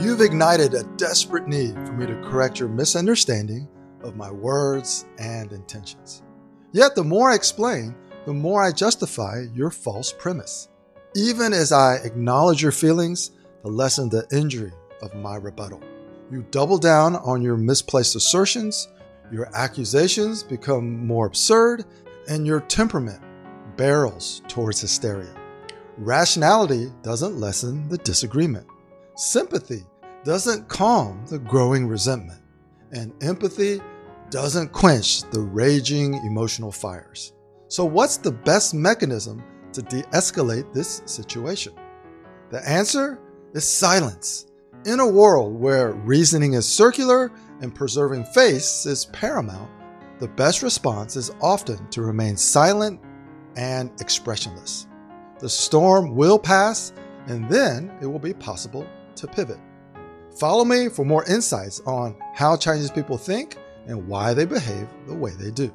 You've ignited a desperate need for me to correct your misunderstanding of my words and intentions. Yet, the more I explain, the more I justify your false premise. Even as I acknowledge your feelings, the lessen the injury of my rebuttal. You double down on your misplaced assertions, your accusations become more absurd, and your temperament barrels towards hysteria. Rationality doesn't lessen the disagreement. Sympathy doesn't calm the growing resentment. And empathy doesn't quench the raging emotional fires. So, what's the best mechanism to de escalate this situation? The answer is silence. In a world where reasoning is circular and preserving face is paramount, the best response is often to remain silent and expressionless. The storm will pass, and then it will be possible to pivot. Follow me for more insights on how Chinese people think and why they behave the way they do.